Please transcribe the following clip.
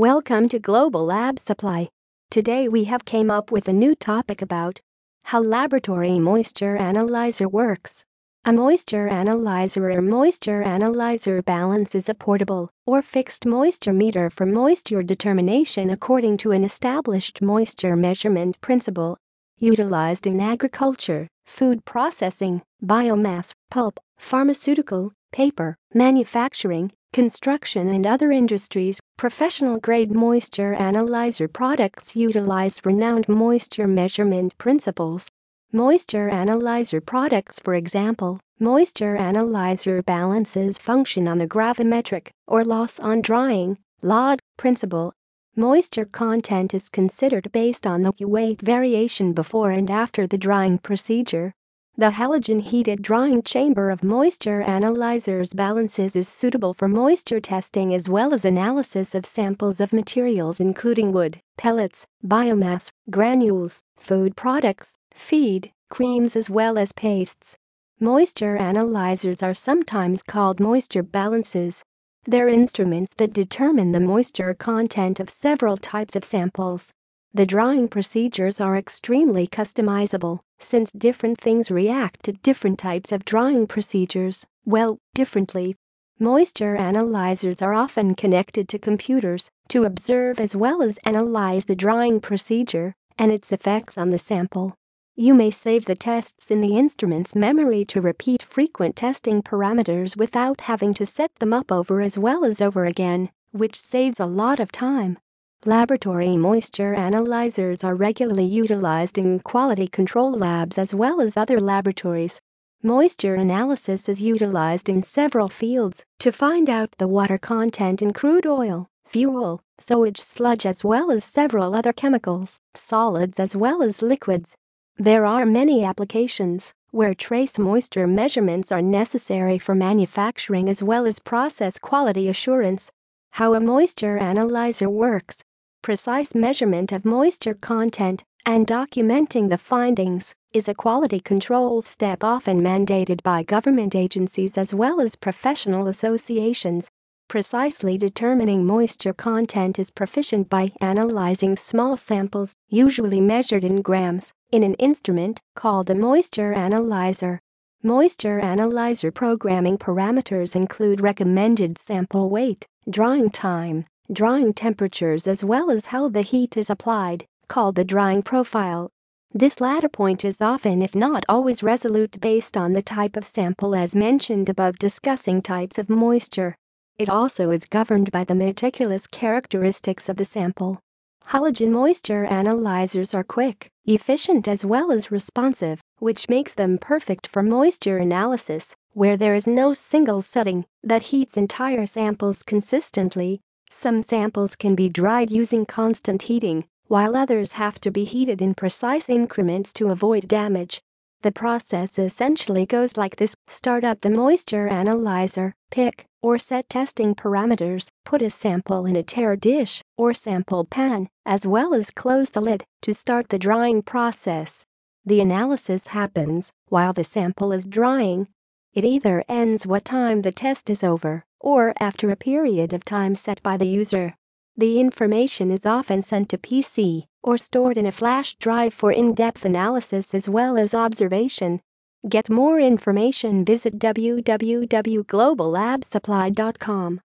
Welcome to Global Lab Supply. Today we have came up with a new topic about how laboratory moisture analyzer works. A moisture analyzer or moisture analyzer balance is a portable or fixed moisture meter for moisture determination according to an established moisture measurement principle. Utilized in agriculture, food processing, biomass, pulp, pharmaceutical, paper, manufacturing, construction and other industries, professional grade moisture analyzer products utilize renowned moisture measurement principles. Moisture analyzer products for example, moisture analyzer balances function on the gravimetric or loss on drying LOD principle. Moisture content is considered based on the weight variation before and after the drying procedure. The halogen heated drying chamber of moisture analyzers balances is suitable for moisture testing as well as analysis of samples of materials including wood, pellets, biomass, granules, food products, feed, creams as well as pastes. Moisture analyzers are sometimes called moisture balances. They're instruments that determine the moisture content of several types of samples. The drying procedures are extremely customizable since different things react to different types of drying procedures, well, differently. Moisture analyzers are often connected to computers to observe as well as analyze the drying procedure and its effects on the sample. You may save the tests in the instrument's memory to repeat frequent testing parameters without having to set them up over as well as over again, which saves a lot of time. Laboratory moisture analyzers are regularly utilized in quality control labs as well as other laboratories. Moisture analysis is utilized in several fields to find out the water content in crude oil, fuel, sewage sludge as well as several other chemicals, solids as well as liquids. There are many applications where trace moisture measurements are necessary for manufacturing as well as process quality assurance. How a moisture analyzer works Precise measurement of moisture content and documenting the findings is a quality control step often mandated by government agencies as well as professional associations. Precisely determining moisture content is proficient by analyzing small samples, usually measured in grams, in an instrument called a moisture analyzer. Moisture analyzer programming parameters include recommended sample weight, drying time, drying temperatures as well as how the heat is applied, called the drying profile. This latter point is often if not always resolute based on the type of sample as mentioned above discussing types of moisture. It also is governed by the meticulous characteristics of the sample. Halogen moisture analyzers are quick, efficient as well as responsive, which makes them perfect for moisture analysis, where there is no single setting that heats entire samples consistently some samples can be dried using constant heating, while others have to be heated in precise increments to avoid damage. The process essentially goes like this start up the moisture analyzer, pick or set testing parameters, put a sample in a tare dish or sample pan, as well as close the lid to start the drying process. The analysis happens while the sample is drying. It either ends what time the test is over or after a period of time set by the user. The information is often sent to PC or stored in a flash drive for in-depth analysis as well as observation. Get more information visit www.globallabsupply.com.